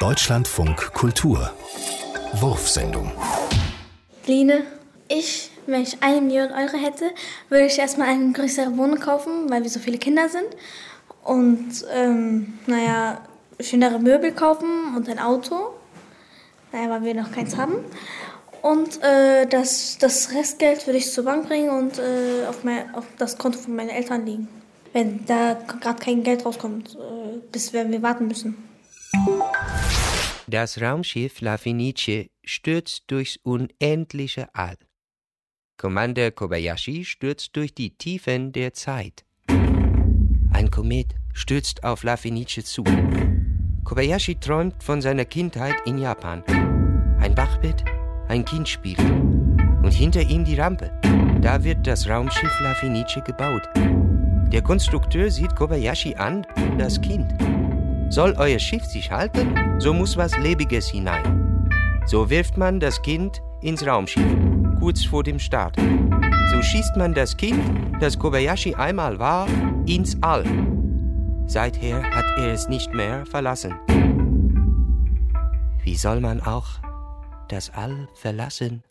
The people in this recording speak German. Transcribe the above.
Deutschlandfunk Kultur Wurfsendung Line, ich, wenn ich eine Million Euro hätte, würde ich erstmal eine größere Wohnung kaufen, weil wir so viele Kinder sind. Und, ähm, naja, schönere Möbel kaufen und ein Auto. Naja, weil wir noch keins haben. Und äh, das, das Restgeld würde ich zur Bank bringen und äh, auf, mein, auf das Konto von meinen Eltern legen. Wenn da gerade kein Geld rauskommt, äh, bis wenn wir warten müssen. Das Raumschiff La Fenice stürzt durchs unendliche All. Commander Kobayashi stürzt durch die Tiefen der Zeit. Ein Komet stürzt auf La Fenice zu. Kobayashi träumt von seiner Kindheit in Japan. Ein Bachbett, ein Kind spielt. Und hinter ihm die Rampe. Da wird das Raumschiff La Fenice gebaut. Der Konstrukteur sieht Kobayashi an, das Kind. Soll euer Schiff sich halten, so muss was Lebiges hinein. So wirft man das Kind ins Raumschiff, kurz vor dem Start. So schießt man das Kind, das Kobayashi einmal war, ins All. Seither hat er es nicht mehr verlassen. Wie soll man auch das All verlassen?